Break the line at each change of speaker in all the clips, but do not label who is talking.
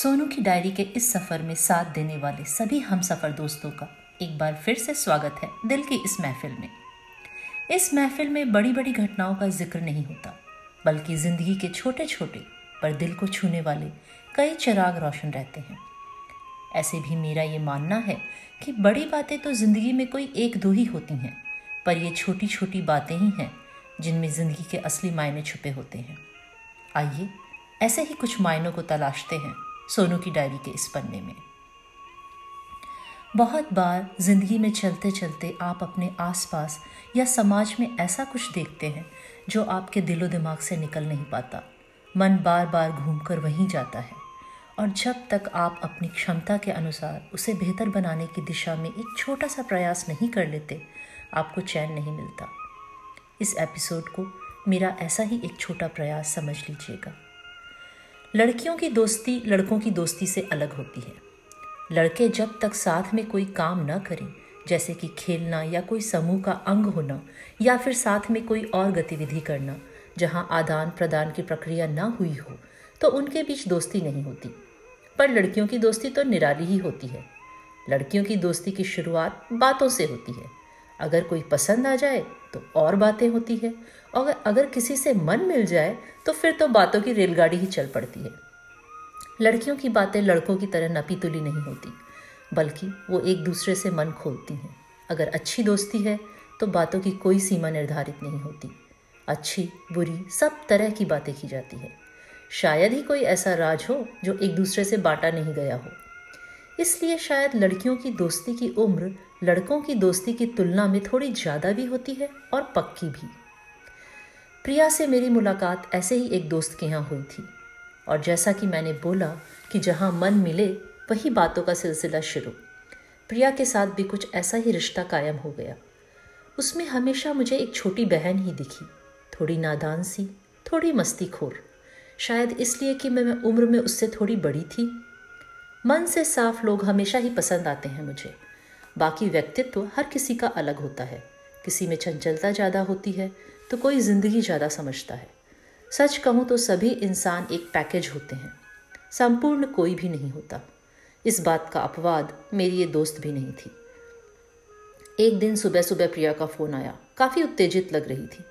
सोनू की डायरी के इस सफ़र में साथ देने वाले सभी हम सफ़र दोस्तों का एक बार फिर से स्वागत है दिल की इस महफिल में। इस महफिल में बड़ी बड़ी घटनाओं का ज़िक्र नहीं होता, बल्कि ज़िंदगी के छोटे छोटे पर दिल को छूने वाले कई चिराग रोशन रहते हैं। ऐसे भी मेरा ये मानना है कि बड़ी बातें तो ज़िंदगी में कोई एक दो ही होती हैं, पर ये छोटी छोटी बातें ही हैं जिनमें ज़िंदगी के असली मायने छुपे होते हैं। आइए, ऐसे ही कुछ मायनों को तलाशते हैं। सोनू की डायरी के इस पन्ने में। बहुत बार ज़िंदगी में चलते चलते आप अपने आसपास या समाज में ऐसा कुछ देखते हैं जो आपके दिलो दिमाग से निकल नहीं पाता। मन बार बार घूमकर वहीं जाता है और जब तक आप अपनी क्षमता के अनुसार उसे बेहतर बनाने की दिशा में एक छोटा सा प्रयास नहीं कर लेते, आपको चैन नहीं मिलता। इस एपिसोड को मेरा ऐसा ही एक छोटा प्रयास समझ लीजिएगा। लड़कियों की दोस्ती लड़कों की दोस्ती से अलग होती है। लड़के जब तक साथ में कोई काम न करें, जैसे कि खेलना या कोई समूह का अंग होना, या फिर साथ में कोई और गतिविधि करना, जहाँ आदान प्रदान की प्रक्रिया न हुई हो तो उनके बीच दोस्ती नहीं होती। पर लड़कियों की दोस्ती तो निराली ही होती है। लड़कियों की दोस्ती की शुरुआत बातों से होती है। अगर कोई पसंद आ जाए तो और बातें होती है। और अगर किसी से मन मिल जाए तो फिर तो बातों की रेलगाड़ी ही चल पड़ती है। लड़कियों की बातें लड़कों की तरह नपी तुली नहीं होती, बल्कि वो एक दूसरे से मन खोलती हैं। अगर अच्छी दोस्ती है तो बातों की कोई सीमा निर्धारित नहीं होती। अच्छी, बुरी, सब तरह की बातें की जाती है। शायद ही कोई ऐसा राज हो, जो एक दूसरे से बांटा नहीं गया हो। इसलिए शायद लड़कियों की दोस्ती की उम्र लड़कों की दोस्ती की तुलना में थोड़ी ज़्यादा भी होती है और पक्की भी। प्रिया से मेरी मुलाकात ऐसे ही एक दोस्त के यहाँ हुई थी। और जैसा कि मैंने बोला कि जहाँ मन मिले, वही बातों का सिलसिला शुरू। प्रिया के साथ भी कुछ ऐसा ही रिश्ता कायम हो गया। उसमें हमेशा मुझे एक छोटी बहन ही दिखी। थोड़ी नादान सी, थोड़ी मस्ती खोर। शायद इसलिए कि मैं उम्र में उससे थोड़ी बड़ी थी। मन से साफ़ लोग हमेशा ही पसंद आते हैं मुझे। बाकी व्यक्तित्व हर किसी का अलग होता है। किसी में चंचलता ज़्यादा होती है तो कोई ज़िंदगी ज़्यादा समझता है। सच कहूँ तो सभी इंसान एक पैकेज होते हैं। संपूर्ण कोई भी नहीं होता। इस बात का अपवाद मेरी ये दोस्त भी नहीं थी। एक दिन सुबह सुबह प्रिया का फ़ोन आया। काफ़ी उत्तेजित लग रही थी।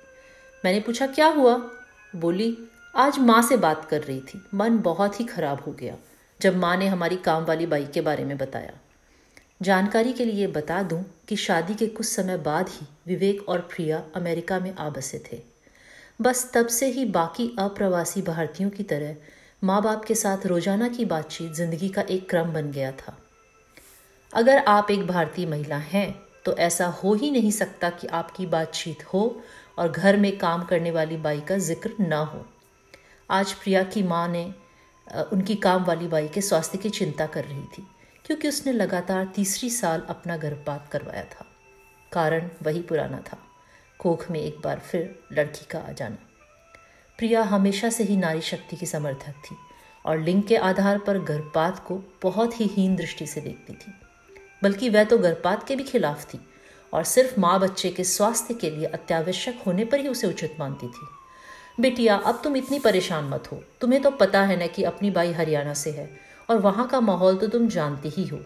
मैंने पूछा, क्या हुआ? बोली, आज माँ से बात कर रही थी। मन बहुत ही खराब हो गया, जब माँ ने हमारी काम वाली बाई के बारे में बताया। जानकारी के लिए बता दूँ कि शादी के कुछ समय बाद ही विवेक और प्रिया अमेरिका में आ बसे थे। बस तब से ही बाकी अप्रवासी भारतीयों की तरह माँ बाप के साथ रोज़ाना की बातचीत ज़िंदगी का एक क्रम बन गया था। अगर आप एक भारतीय महिला हैं तो ऐसा हो ही नहीं सकता कि आपकी बातचीत हो और घर में काम करने वाली बाई का ज़िक्र ना हो। आज प्रिया की माँ ने उनकी काम वाली बाई के स्वास्थ्य की चिंता कर रही थी। क्योंकि उसने लगातार तीसरी साल अपना गर्भपात करवाया था। कारण वही पुराना था। कोख में एक बार फिर लड़की का आ जाना। प्रिया हमेशा से ही नारी शक्ति की समर्थक थी और लिंग के आधार पर गर्भपात को बहुत ही हीन दृष्टि से देखती थी। बल्कि वह तो गर्भपात के भी खिलाफ थी और सिर्फ़ माँ बच्चे के स्वास्थ्य के लिए अत्यावश्यक होने पर ही उसे उचित मानती थी। बेटिया, अब तुम इतनी परेशान मत हो। तुम्हें तो पता है ना कि अपनी बाई हरियाणा से है। और वहाँ का माहौल तो तुम जानते ही हो।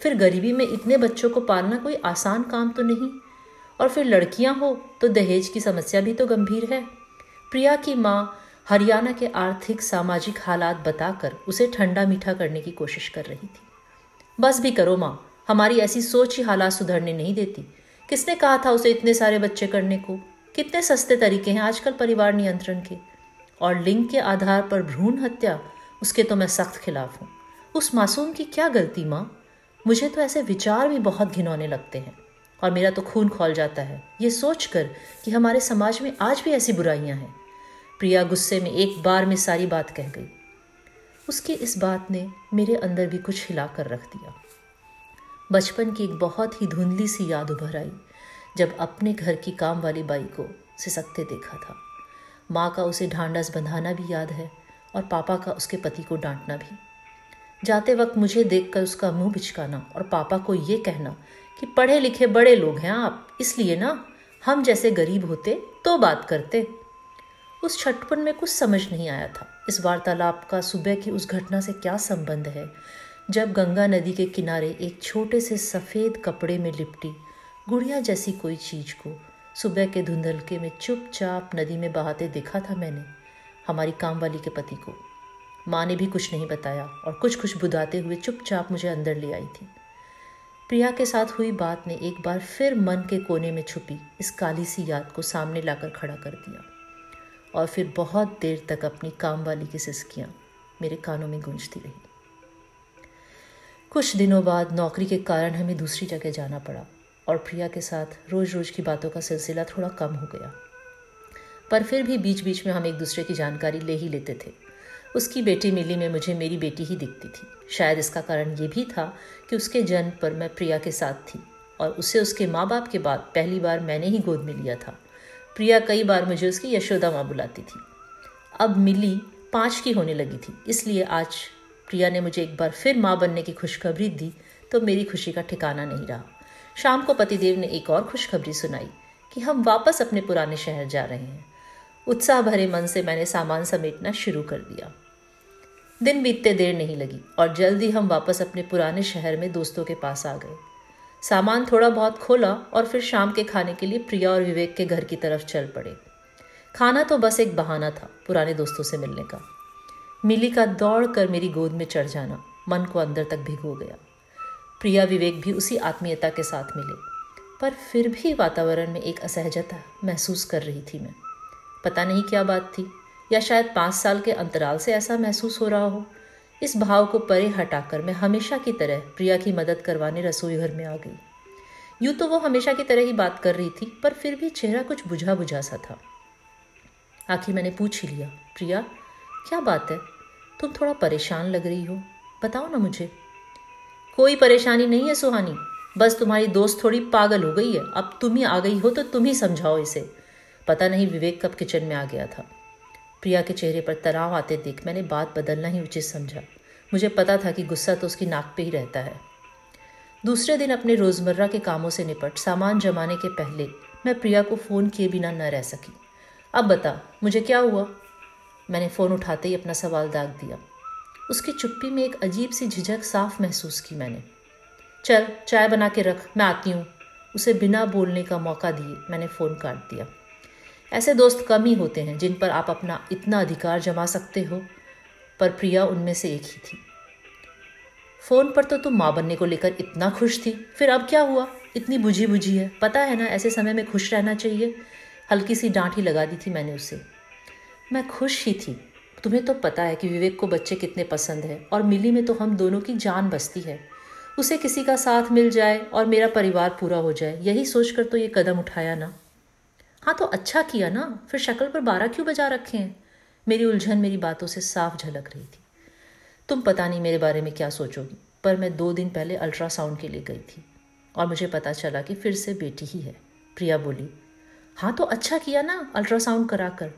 फिर गरीबी में इतने बच्चों को पालना कोई आसान काम तो नहीं? और फिर लड़कियाँ हो तो दहेज की समस्या भी तो गंभीर है। प्रिया की माँ हरियाणा के आर्थिक, सामाजिक हालात बताकर उसे ठंडा मीठा करने की कोशिश कर रही थी। बस भी करो माँ, हमारी ऐसी सोच ही हालात सुधरने नहीं देती। किसने कहा था उसे इतने सारे बच्चे करने को? कितने सस्ते तरीके हैं आजकल परिवार नियंत्रण के? और लिंग के आधार पर भ्रूण हत्या, उसके तो मैं सख्त खिलाफ हूँ। उस मासूम की क्या गलती, माँ? मुझे तो ऐसे विचार भी बहुत घिनौने लगते हैं। और मेरा तो खून खोल जाता है। ये सोचकर कि हमारे समाज में आज भी ऐसी बुराइयाँ हैं। प्रिया गुस्से में एक बार में सारी बात कह गई। उसकी इस बात ने मेरे अंदर भी कुछ हिला कर रख दिया। बचपन की एक बहुत ही धुंधली सी याद उभर आई, जब अपने घर की काम वाली बाई को सिसकते देखा था। माँ का उसे ढांडस बंधाना भी याद है और पापा का उसके पति को डांटना भी। जाते वक्त मुझे देखकर उसका मुँह बिचकाना और पापा को ये कहना कि पढ़े लिखे बड़े लोग हैं आप, इसलिए ना, हम जैसे गरीब होते तो बात करते। उस छटपन में कुछ समझ नहीं आया था। इस वार्तालाप का सुबह की उस घटना से क्या संबंध है? जब गंगा नदी के किनारे एक छोटे से सफ़ेद कपड़े में लिपटी गुड़िया जैसी कोई चीज़ को सुबह के धुंधलके में चुपचाप नदी में बहाते देखा था मैंने, हमारी काम वाली के पति को। माँ ने भी कुछ नहीं बताया और कुछ कुछ बुदाते हुए चुपचाप मुझे अंदर ले आई थी। प्रिया के साथ हुई बात ने एक बार फिर मन के कोने में छुपी, इस काली सी याद को सामने लाकर खड़ा कर दिया और फिर बहुत देर तक अपनी काम वाली की सिस्कियाँ मेरे कानों में गूंजती रही। कुछ दिनों बाद नौकरी के कारण हमें दूसरी जगह जाना पड़ा और प्रिया के साथ रोज़ रोज़ की बातों का सिलसिला थोड़ा कम हो गया। पर फिर भी बीच बीच में हम एक दूसरे की जानकारी ले ही लेते थे। उसकी बेटी मिली में मुझे मेरी बेटी ही दिखती थी। शायद इसका कारण ये भी था कि उसके जन्म पर मैं प्रिया के साथ थी और उसे उसके माँ बाप के बाद पहली बार मैंने ही गोद में लिया था। प्रिया कई बार मुझे उसकी यशोदा माँ बुलाती थी। अब मिली पाँच की होने लगी थी, इसलिए आज प्रिया ने मुझे एक बार फिर माँ बनने की खुशखबरी दी तो मेरी खुशी का ठिकाना नहीं रहा। शाम को पतिदेव ने एक और खुशखबरी सुनाई कि हम वापस अपने पुराने शहर जा रहे हैं। उत्साह भरे मन से मैंने सामान समेटना शुरू कर दिया। दिन बीतते देर नहीं लगी और जल्दी हम वापस अपने पुराने शहर में दोस्तों के पास आ गए। सामान थोड़ा बहुत खोला और फिर शाम के खाने के लिए प्रिया और विवेक के घर की तरफ़ चल पड़े। खाना तो बस एक बहाना था पुराने दोस्तों से मिलने का। मिली का दौड़ कर मेरी गोद में चढ़ जाना मन को अंदर तक भिगो गया। प्रिया विवेक भी उसी आत्मीयता के साथ मिले, पर फिर भी वातावरण में एक असहजता महसूस कर रही थी मैं। पता नहीं क्या बात थी। या शायद पाँच साल के अंतराल से ऐसा महसूस हो रहा हो। इस भाव को परे हटाकर मैं हमेशा की तरह प्रिया की मदद करवाने रसोई घर में आ गई। यूँ तो वो हमेशा की तरह ही बात कर रही थी, पर फिर भी चेहरा कुछ बुझा बुझा सा था। आखिर मैंने पूछ ही लिया, प्रिया, क्या बात है? तुम थोड़ा परेशान लग रही हो। बताओ ना मुझे। कोई परेशानी नहीं है सुहानी। बस तुम्हारी दोस्त थोड़ी पागल हो गई है। अब तुम ही आ गई हो तो तुम ही समझाओ इसे। पता नहीं विवेक कब किचन में आ गया था। प्रिया के चेहरे पर तनाव आते देख मैंने बात बदलना ही उचित समझा। मुझे पता था कि गुस्सा तो उसकी नाक पे ही रहता है। दूसरे दिन अपने रोज़मर्रा के कामों से निपट, सामान जमाने के पहले मैं प्रिया को फ़ोन किए बिना न रह सकी। अब बता, मुझे क्या हुआ? मैंने फ़ोन उठाते ही अपना सवाल दाग दिया। उसकी चुप्पी में एक अजीब सी झिझक साफ़ महसूस की मैंने। चल, चाय बना के रख, मैं आती हूँ। उसे बिना बोलने का मौका दिए मैंने फ़ोन काट दिया। ऐसे दोस्त कम ही होते हैं जिन पर आप अपना इतना अधिकार जमा सकते हो, पर प्रिया उनमें से एक ही थी। फ़ोन पर तो तुम माँ बनने को लेकर इतना खुश थी, फिर अब क्या हुआ? इतनी बुझी बुझी है। पता है ना, ऐसे समय में खुश रहना चाहिए। हल्की सी डांट ही लगा दी थी मैंने उसे। मैं खुश ही थी। तुम्हें तो पता है कि विवेक को बच्चे कितने पसंद है, और मिली में तो हम दोनों की जान बसती है। उसे किसी का साथ मिल जाए और मेरा परिवार पूरा हो जाए, यही सोचकर तो ये कदम उठाया ना। हाँ तो अच्छा किया ना। फिर शक्ल पर बारह क्यों बजा रखे हैं? मेरी उलझन मेरी बातों से साफ़ झलक रही थी। तुम पता नहीं मेरे बारे में क्या सोचोगी, पर मैं दो दिन पहले अल्ट्रासाउंड के लिए गई थी, और मुझे पता चला कि फिर से बेटी ही है। प्रिया बोली हाँ तो अच्छा किया ना अल्ट्रासाउंड करा कर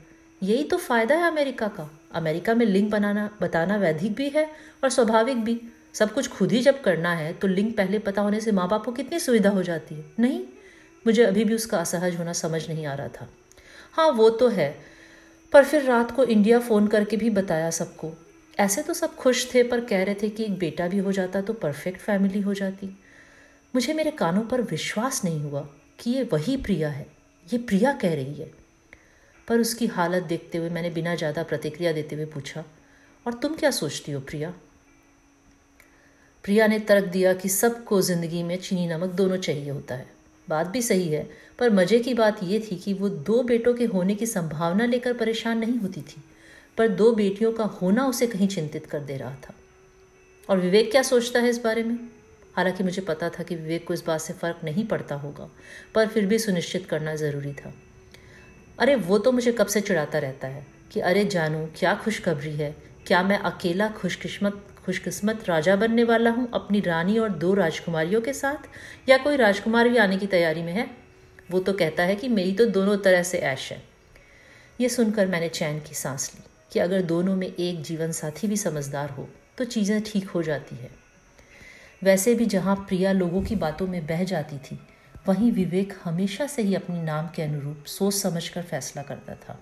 यही तो फ़ायदा है अमेरिका का। अमेरिका में लिंक बनाना, बताना वैधिक भी है और स्वाभाविक भी। सब कुछ खुद ही जब करना है तो लिंक पहले पता होने से माँ बाप को कितनी सुविधा हो जाती है, नहीं? मुझे अभी भी उसका असहज होना समझ नहीं आ रहा था। हाँ वो तो है, पर फिर रात को इंडिया फ़ोन करके भी बताया सबको। ऐसे तो सब खुश थे, पर कह रहे थे कि एक बेटा भी हो जाता तो परफेक्ट फैमिली हो जाती। मुझे मेरे कानों पर विश्वास नहीं हुआ कि ये वही प्रिया है। ये प्रिया कह रही है। पर उसकी हालत देखते हुए मैंने बिना ज़्यादा प्रतिक्रिया देते हुए पूछा, और तुम क्या सोचती हो प्रिया? प्रिया ने तर्क दिया कि सबको ज़िंदगी में चीनी नमक दोनों चाहिए होता है। बात भी सही है, पर मज़े की बात यह थी कि वो दो बेटों के होने की संभावना लेकर परेशान नहीं होती थी, पर दो बेटियों का होना उसे कहीं चिंतित कर दे रहा था। और विवेक क्या सोचता है इस बारे में? हालाँकि मुझे पता था कि विवेक को इस बात से फ़र्क नहीं पड़ता होगा, पर फिर भी सुनिश्चित करना ज़रूरी था। अरे, वो तो मुझे कब से चिढ़ाता रहता है कि अरे, जानू, क्या खुशखबरी है? क्या मैं अकेला खुशकिस्मत खुशकिस्मत राजा बनने वाला हूँ अपनी रानी और दो राजकुमारियों के साथ? या कोई राजकुमार भी आने की तैयारी में है? वो तो कहता है कि मेरी तो दोनों तरह से ऐश है। ये सुनकर मैंने चैन की सांस ली कि अगर दोनों में एक जीवन साथी भी समझदार हो तो चीज़ें ठीक हो जाती है। वैसे भी जहाँ प्रिया लोगों की बातों में बह जाती थी, वहीं विवेक हमेशा से ही अपने नाम के अनुरूप सोच समझकर फैसला करता था।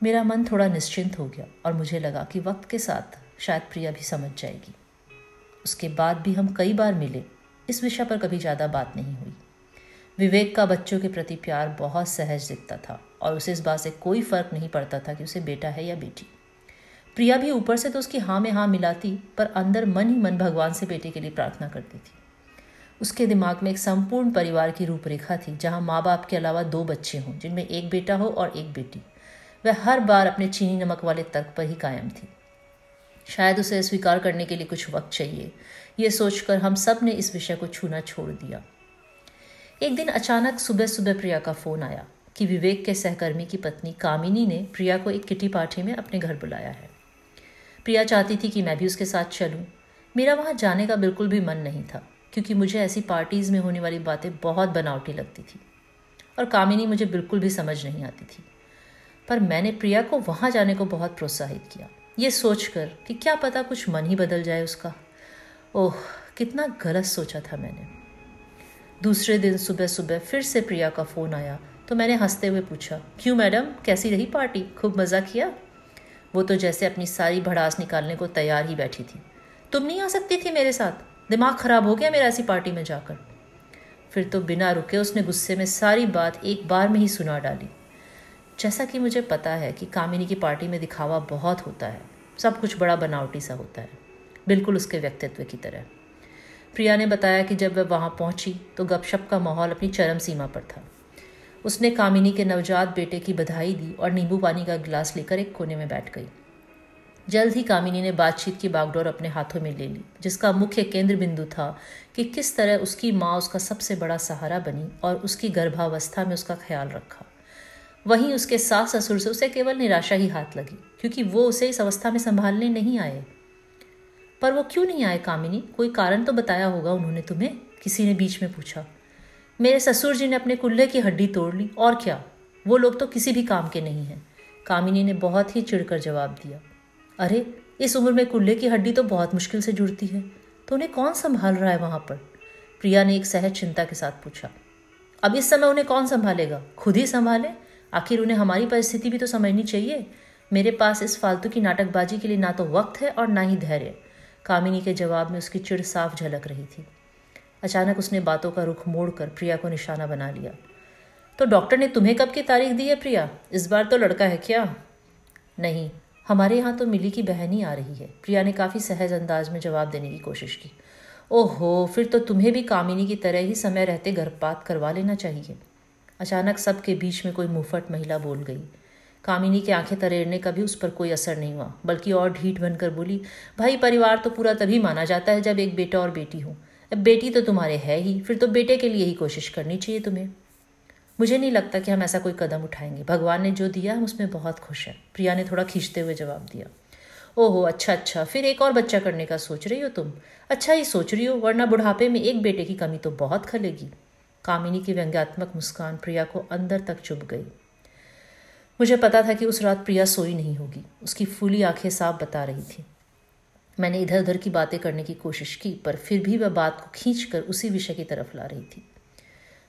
मेरा मन थोड़ा निश्चिंत हो गया और मुझे लगा कि वक्त के साथ शायद प्रिया भी समझ जाएगी। उसके बाद भी हम कई बार मिले, इस विषय पर कभी ज़्यादा बात नहीं हुई। विवेक का बच्चों के प्रति प्यार बहुत सहज दिखता था और उसे इस बात से कोई फ़र्क नहीं पड़ता था कि उसे बेटा है या बेटी। प्रिया भी ऊपर से तो उसकी हाँ में हाँ मिलाती, पर अंदर मन ही मन भगवान से बेटे के लिए प्रार्थना करती थी। उसके दिमाग में एक संपूर्ण परिवार की रूपरेखा थी, जहाँ माँ बाप के अलावा दो बच्चे हों, जिनमें एक बेटा हो और एक बेटी। वह हर बार अपने चीनी नमक वाले तर्क पर ही कायम थी। शायद उसे स्वीकार करने के लिए कुछ वक्त चाहिए। ये सोचकर हम सबने इस विषय को छूना छोड़ दिया। एक दिन अचानक सुबह सुबह प्रिया का फ़ोन आया कि विवेक के सहकर्मी की पत्नी कामिनी ने प्रिया को एक किटी पार्टी में अपने घर बुलाया है। प्रिया चाहती थी कि मैं भी उसके साथ चलूँ। मेरा वहाँ जाने का बिल्कुल भी मन नहीं था, क्योंकि मुझे ऐसी पार्टीज़ में होने वाली बातें बहुत बनावटी लगती थी। और कामिनी मुझे बिल्कुल भी समझ नहीं आती थी। पर मैंने प्रिया को वहाँ जाने को बहुत प्रोत्साहित किया। ये सोचकर कि क्या पता कुछ मन ही बदल जाए उसका। ओह, कितना गलत सोचा था मैंने। दूसरे दिन सुबह सुबह फिर से प्रिया का फ़ोन आया तो मैंने हँसते हुए पूछा, क्यों मैडम? कैसी रही पार्टी? खूब मज़ा किया? वो तो जैसे अपनी सारी भड़ास निकालने को तैयार ही बैठी थी। तुम नहीं आ सकती थी मेरे साथ? दिमाग खराब हो गया मेरा ऐसी पार्टी में जाकर? फिर तो बिना रुके उसने गुस्से में सारी बात एक बार में ही सुना डाली। जैसा कि मुझे पता है कि कामिनी की पार्टी में दिखावा बहुत होता है। सब कुछ बड़ा बनावटी सा होता है। बिल्कुल उसके व्यक्तित्व की तरह। प्रिया ने बताया कि जब वह वहाँ पहुँची तो गपशप का माहौल अपनी चरम सीमा पर था। उसने कामिनी के नवजात बेटे की बधाई दी और नींबू पानी का गिलास लेकर एक कोने में बैठ गई। जल्द ही कामिनी ने बातचीत की बागडोर अपने हाथों में ले ली, जिसका मुख्य केंद्र बिंदु था कि किस तरह उसकी माँ उसका सबसे बड़ा सहारा बनी और उसकी गर्भावस्था में उसका ख्याल रखा। वहीं उसके सास ससुर से उसे केवल निराशा ही हाथ लगी, क्योंकि वो उसे इस अवस्था में संभालने नहीं आए। पर वो क्यों नहीं आए, कामिनी? कोई कारण तो बताया होगा उन्होंने तुम्हें? किसी ने बीच में पूछा। मेरे ससुर जी ने अपने कुल्ले की हड्डी तोड़ ली, और क्या? वो लोग तो किसी भी काम के नहीं हैं। कामिनी ने बहुत ही चिढ़कर जवाब दिया। अरे, इस उम्र में कुल्ले की हड्डी तो बहुत मुश्किल से जुड़ती है तो उन्हें कौन संभाल रहा है वहाँ पर? प्रिया ने एक सहज चिंता के साथ पूछा। अब इस समय उन्हें कौन संभालेगा? खुद ही संभाले आखिर उन्हें हमारी परिस्थिति भी तो समझनी चाहिए। मेरे पास इस फालतू की नाटकबाजी के लिए ना तो वक्त है और ना ही धैर्य। कामिनी के जवाब में उसकी चिड़ साफ़ झलक रही थी। अचानक उसने बातों का रुख मोड़कर प्रिया को निशाना बना लिया। तो डॉक्टर ने तुम्हें कब की तारीख दी है प्रिया? इस बार तो लड़का है क्या? नहीं, हमारे यहाँ तो मिली की बहन ही आ रही है। प्रिया ने काफ़ी सहज अंदाज में जवाब देने की कोशिश की। ओहो, फिर तो तुम्हें भी कामिनी की तरह ही समय रहते गर्भपात करवा लेना चाहिए। अचानक सबके बीच में कोई मुफट महिला बोल गई। कामिनी की आँखें तरेरने का भी उस पर कोई असर नहीं हुआ, बल्कि और ढीठ बनकर बोली, भाई, परिवार तो पूरा तभी माना जाता है जब एक बेटा और बेटी हो। अब बेटी तो तुम्हारे है ही, फिर तो बेटे के लिए ही कोशिश करनी चाहिए तुम्हें। मुझे नहीं लगता कि हम ऐसा कोई कदम उठाएँगे। भगवान ने जो दिया, हम उसमें बहुत खुश हैं। प्रिया ने थोड़ा खींचते हुए जवाब दिया, ओहो अच्छा अच्छा फिर एक और बच्चा करने का सोच रही हो तुम? अच्छा ही सोच रही हो, वरना बुढ़ापे में एक बेटे की कमी तो बहुत खलेगी। कामिनी की व्यंग्यात्मक मुस्कान प्रिया को अंदर तक चुभ गई। मुझे पता था कि उस रात प्रिया सोई नहीं होगी। उसकी फूली आँखें साफ़ बता रही थी। मैंने इधर उधर की बातें करने की कोशिश की, पर फिर भी वह बात को खींच कर उसी विषय की तरफ़ ला रही थी।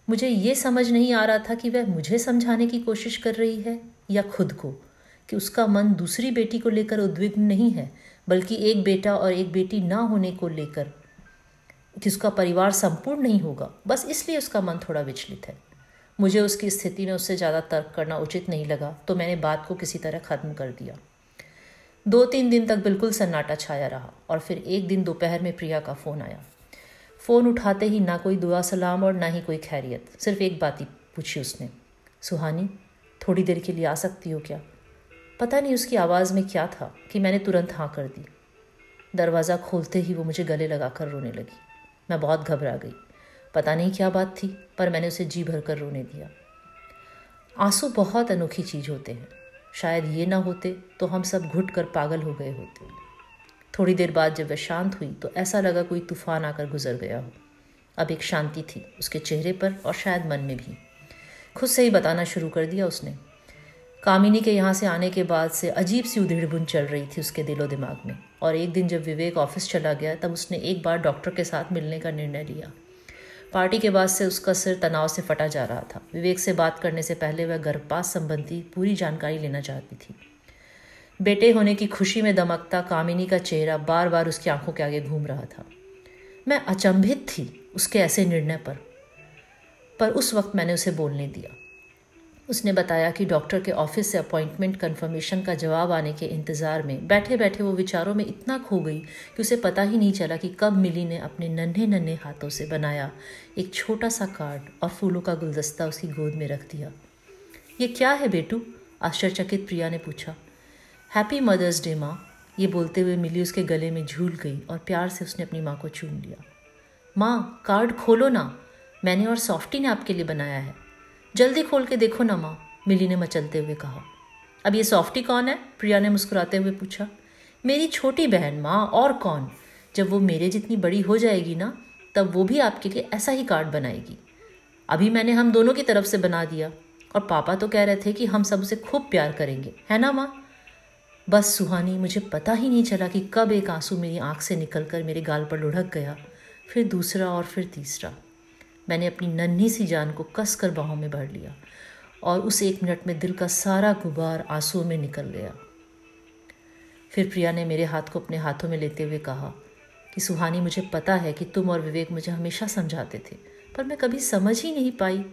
मुझे ये समझ नहीं आ रहा था कि वह मुझे समझाने की कोशिश कर रही है या खुद को, कि उसका मन दूसरी बेटी को लेकर उद्विग्न नहीं है, बल्कि एक बेटा और एक बेटी ना होने को लेकर कि उसका परिवार संपूर्ण नहीं होगा, बस इसलिए उसका मन थोड़ा विचलित है। मुझे उसकी स्थिति में उससे ज़्यादा तर्क करना उचित नहीं लगा तो मैंने बात को किसी तरह ख़त्म कर दिया। दो तीन दिन तक बिल्कुल सन्नाटा छाया रहा, और फिर एक दिन दोपहर में प्रिया का फ़ोन आया। फ़ोन उठाते ही ना कोई दुआ सलाम और ना ही कोई खैरियत, सिर्फ़ एक बात ही पूछी उसने। सुहानी, थोड़ी देर के लिए आ सकती हो क्या? पता नहीं उसकी आवाज़ में क्या था कि मैंने तुरंत हाँ कर दी। दरवाज़ा खोलते ही वो मुझे गले लगाकर रोने लगी। मैं बहुत घबरा गई। पता नहीं क्या बात थी, पर मैंने उसे जी भर कर रोने दिया। आँसू बहुत अनोखी चीज़ होते हैं। शायद ये ना होते तो हम सब घुट कर पागल हो गए होते। थोड़ी देर बाद जब वह शांत हुई तो ऐसा लगा कोई तूफ़ान आकर गुजर गया हो। अब एक शांति थी उसके चेहरे पर और शायद मन में भी। खुद से ही बताना शुरू कर दिया उसने। कामिनी के यहाँ से आने के बाद से अजीब सी उधेड़ उधेड़बुन चल रही थी उसके दिलो दिमाग में। और एक दिन जब विवेक ऑफ़िस चला गया, तब उसने एक बार डॉक्टर के साथ मिलने का निर्णय लिया। पार्टी के बाद से उसका सिर तनाव से फटा जा रहा था। विवेक से बात करने से पहले वह गर्भपात संबंधी पूरी जानकारी लेना चाहती थी। बेटे होने की खुशी में दमकता कामिनी का चेहरा बार बार उसकी आँखों के आगे घूम रहा था। मैं अचंभित थी उसके ऐसे निर्णय पर पर उस वक्त मैंने उसे बोलने दिया। उसने बताया कि डॉक्टर के ऑफ़िस से अपॉइंटमेंट कंफर्मेशन का जवाब आने के इंतज़ार में बैठे बैठे वो विचारों में इतना खो गई कि उसे पता ही नहीं चला कि कब मिली ने अपने नन्हे नन्हे हाथों से बनाया। एक छोटा सा कार्ड और फूलों का गुलदस्ता उसकी गोद में रख दिया। ये क्या है बेटू? आश्चर्यचकित प्रिया ने पूछा। हैप्पी मदर्स डे, माँ। ये बोलते हुए मिली उसके गले में झूल गई और प्यार से उसने अपनी माँ को चूम लिया। माँ, कार्ड खोलो ना। मैंने और सॉफ्टी ने आपके लिए बनाया है। जल्दी खोल के देखो ना माँ, मिली ने मचलते हुए कहा। अब ये सॉफ्टी कौन है? प्रिया ने मुस्कुराते हुए पूछा। मेरी छोटी बहन माँ, और कौन? जब वो मेरे जितनी बड़ी हो जाएगी ना, तब वो भी आपके लिए ऐसा ही कार्ड बनाएगी। अभी मैंने हम दोनों की तरफ़ से बना दिया, और पापा तो कह रहे थे कि हम सब उसे खूब प्यार करेंगे, है ना माँ? बस सुहानी, मुझे पता ही नहीं चला कि कब एक आँसू मेरी आँख से निकलकर मेरे गाल पर लुढ़क गया, फिर दूसरा और फिर तीसरा। मैंने अपनी नन्ही सी जान को कस कर बाहों में भर लिया और उस एक मिनट में दिल का सारा गुबार आंसुओं में निकल गया। फिर प्रिया ने मेरे हाथ को अपने हाथों में लेते हुए कहा कि, सुहानी, मुझे पता है कि तुम और विवेक मुझे हमेशा समझाते थे, पर मैं कभी समझ ही नहीं पाई।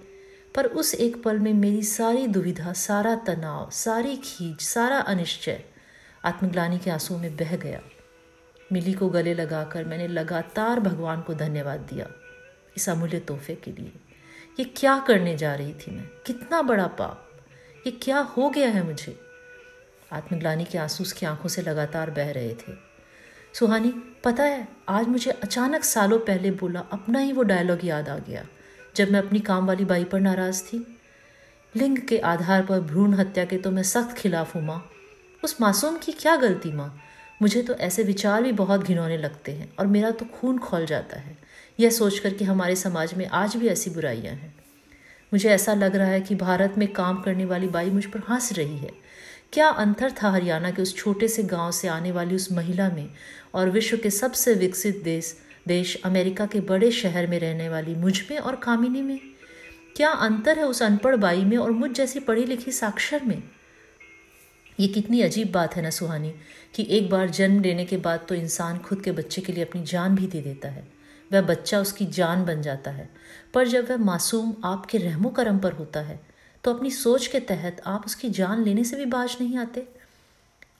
पर उस एक पल में मेरी सारी दुविधा, सारा तनाव, सारी खींच सारा अनिश्चय आत्मग्लानी के आंसुओं में बह गया। मिली को गले लगाकर मैंने लगातार भगवान को धन्यवाद दिया। इस अमूल्य तोहफे के लिए। ये क्या करने जा रही थी मैं? कितना बड़ा पाप। ये क्या हो गया है मुझे? आत्मग्लानी के आँसू उसकी आँखों से लगातार बह रहे थे। सुहानी, पता है, आज मुझे अचानक सालों पहले बोला, अपना ही वो डायलॉग याद आ गया, जब मैं अपनी काम वाली बाई पर नाराज़ थी। लिंग के आधार पर भ्रूण हत्या के तो मैं सख्त खिलाफ हूँ, माँ। उस मासूम की क्या गलती, माँ? मुझे तो ऐसे विचार भी बहुत घिनौने लगते हैं और मेरा तो खून खोल जाता है। यह सोचकर कि हमारे समाज में आज भी ऐसी बुराइयाँ हैं। मुझे ऐसा लग रहा है कि भारत में काम करने वाली बाई मुझ पर हंस रही है। क्या अंतर था हरियाणा के उस छोटे से गाँव से आने वाली उस महिला में और विश्व के सबसे विकसित देश देश अमेरिका के बड़े शहर में रहने वाली मुझमें और कामिनी में? क्या अंतर है उस अनपढ़ बाई में और मुझ जैसी पढ़ी लिखी साक्षर में? ये कितनी अजीब बात है ना सुहानी, कि एक बार जन्म लेने के बाद तो इंसान खुद के बच्चे के लिए अपनी जान भी दे देता है। वह बच्चा उसकी जान बन जाता है। पर जब वह मासूम आपके रहमो करम पर होता है तो अपनी सोच के तहत आप उसकी जान लेने से भी बाज नहीं आते।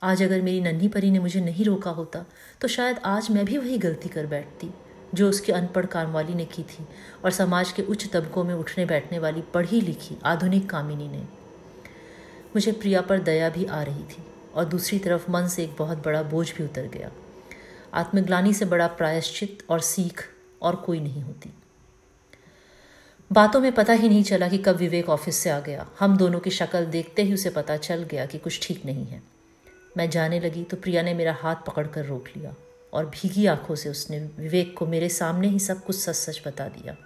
आज अगर मेरी नन्ही परी ने मुझे नहीं रोका होता तो शायद आज मैं भी वही गलती कर बैठती, जो उसकी अनपढ़ कामवाली ने की थी, और समाज के उच्च तबकों में उठने बैठने वाली पढ़ी लिखी आधुनिक कामिनी ने। मुझे प्रिया पर दया भी आ रही थी, और दूसरी तरफ़ मन से एक बहुत बड़ा बोझ भी उतर गया। आत्मग्लानी से बड़ा प्रायश्चित और सीख और कोई नहीं होती। बातों में पता ही नहीं चला कि कब विवेक ऑफ़िस से आ गया। हम दोनों की शक्ल देखते ही उसे पता चल गया कि कुछ ठीक नहीं है। मैं जाने लगी तो प्रिया ने मेरा हाथ पकड़कर रोक लिया और भीगी आँखों से उसने विवेक को मेरे सामने ही सब कुछ सच सच बता दिया।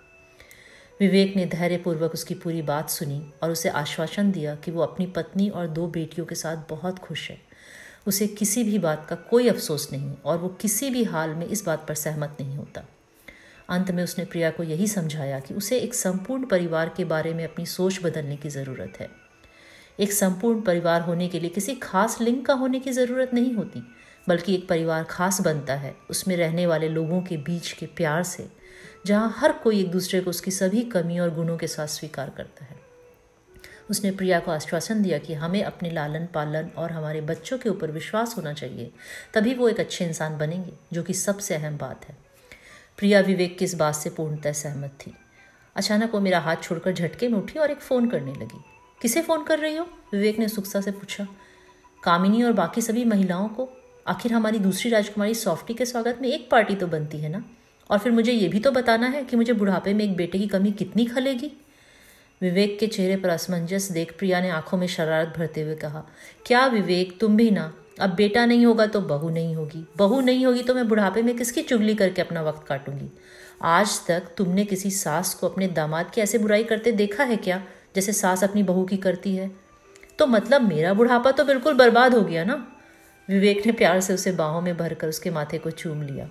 विवेक ने धैर्यपूर्वक उसकी पूरी बात सुनी और उसे आश्वासन दिया कि वो अपनी पत्नी और दो बेटियों के साथ बहुत खुश है। उसे किसी भी बात का कोई अफसोस नहीं और वो किसी भी हाल में इस बात पर सहमत नहीं होता। अंत में उसने प्रिया को यही समझाया कि उसे एक संपूर्ण परिवार के बारे में अपनी सोच बदलने की ज़रूरत है। एक संपूर्ण परिवार होने के लिए किसी खास लिंग का होने की ज़रूरत नहीं होती, बल्कि एक परिवार खास बनता है, उसमें रहने वाले लोगों के बीच के प्यार से, जहाँ हर कोई एक दूसरे को उसकी सभी कमियों और गुणों के साथ स्वीकार करता है। उसने प्रिया को आश्वासन दिया कि हमें अपने लालन पालन और हमारे बच्चों के ऊपर विश्वास होना चाहिए, तभी वो एक अच्छे इंसान बनेंगे, जो कि सबसे अहम बात है। प्रिया विवेक की इस बात से पूर्णतः सहमत थी। अचानक वो मेरा हाथ छोड़कर झटके में उठी और एक फ़ोन करने लगी। किसे फ़ोन कर रही हो? विवेक ने सुक्सा से पूछा। कामिनी और बाकी सभी महिलाओं को। आखिर हमारी दूसरी राजकुमारी सॉफ्टी के स्वागत में एक पार्टी तो बनती है ना? और फिर मुझे ये भी तो बताना है कि मुझे बुढ़ापे में एक बेटे की कमी कितनी खलेगी? विवेक के चेहरे पर असमंजस देख प्रिया ने आँखों में शरारत भरते हुए कहा, क्या विवेक, तुम भी ना? अब बेटा नहीं होगा तो बहू नहीं होगी। बहू नहीं होगी तो मैं बुढ़ापे में किसकी चुगली करके अपना वक्त काटूँगी? आज तक तुमने किसी सास को अपने दामाद की ऐसे बुराई करते देखा है क्या, जैसे सास अपनी बहू की करती है? तो मतलब मेरा बुढ़ापा तो बिल्कुल बर्बाद हो गया ना? विवेक ने प्यार से उसे बाहों में भरकर उसके माथे को चूम लिया।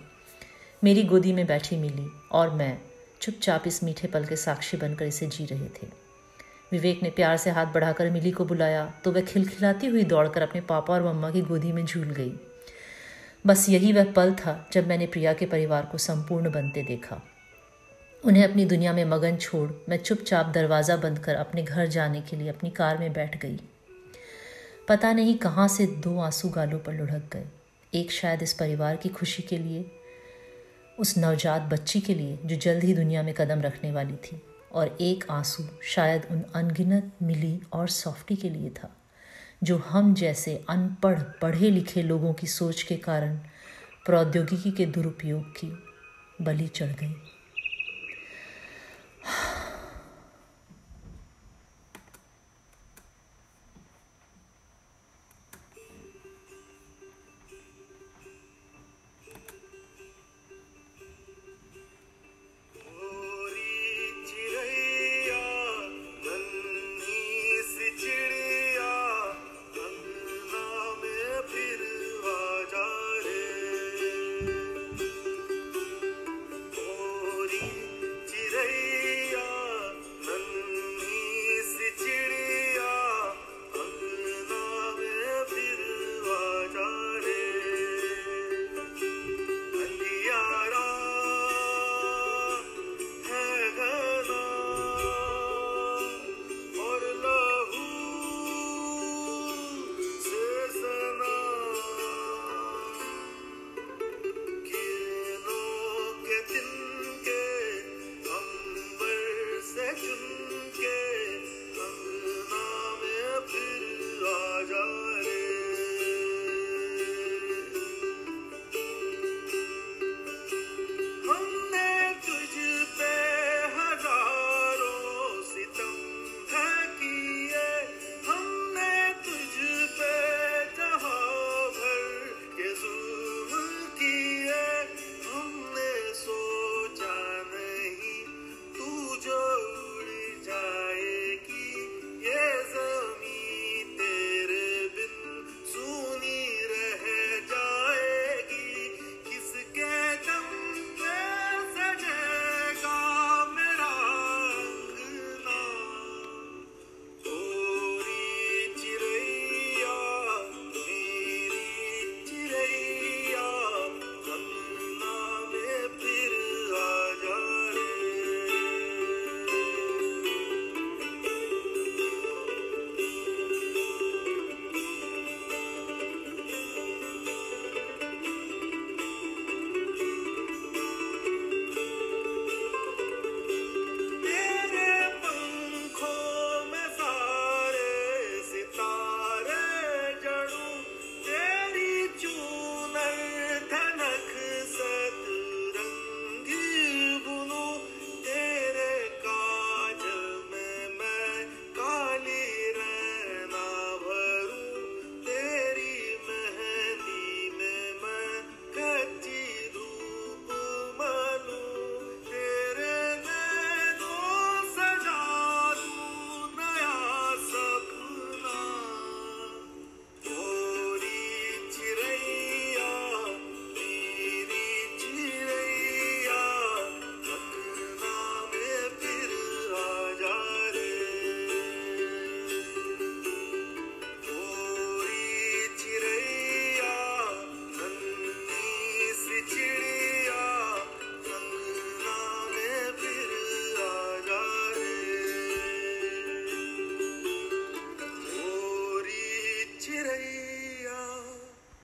मेरी गोदी में बैठी मिली और मैं चुपचाप इस मीठे पल के साक्षी बनकर इसे जी रहे थे। विवेक ने प्यार से हाथ बढ़ाकर मिली को बुलाया तो वह खिलखिलाती हुई दौड़कर अपने पापा और मम्मा की गोदी में झूल गई। बस यही वह पल था जब मैंने प्रिया के परिवार को संपूर्ण बनते देखा। उन्हें अपनी दुनिया में मगन छोड़ मैं चुपचाप दरवाज़ा बंद कर अपने घर जाने के लिए अपनी कार में बैठ गई। पता नहीं कहाँ से दो आँसू गालों पर लुढ़क गए। एक शायद इस परिवार की खुशी के लिए, उस नवजात बच्ची के लिए जो जल्द ही दुनिया में कदम रखने वाली थी। और एक आँसू शायद उन अनगिनत, मिली और सॉफ्टी के लिए था, जो हम जैसे अनपढ़, पढ़े लिखे लोगों की सोच के कारण प्रौद्योगिकी के दुरुपयोग की बलि चढ़ गई।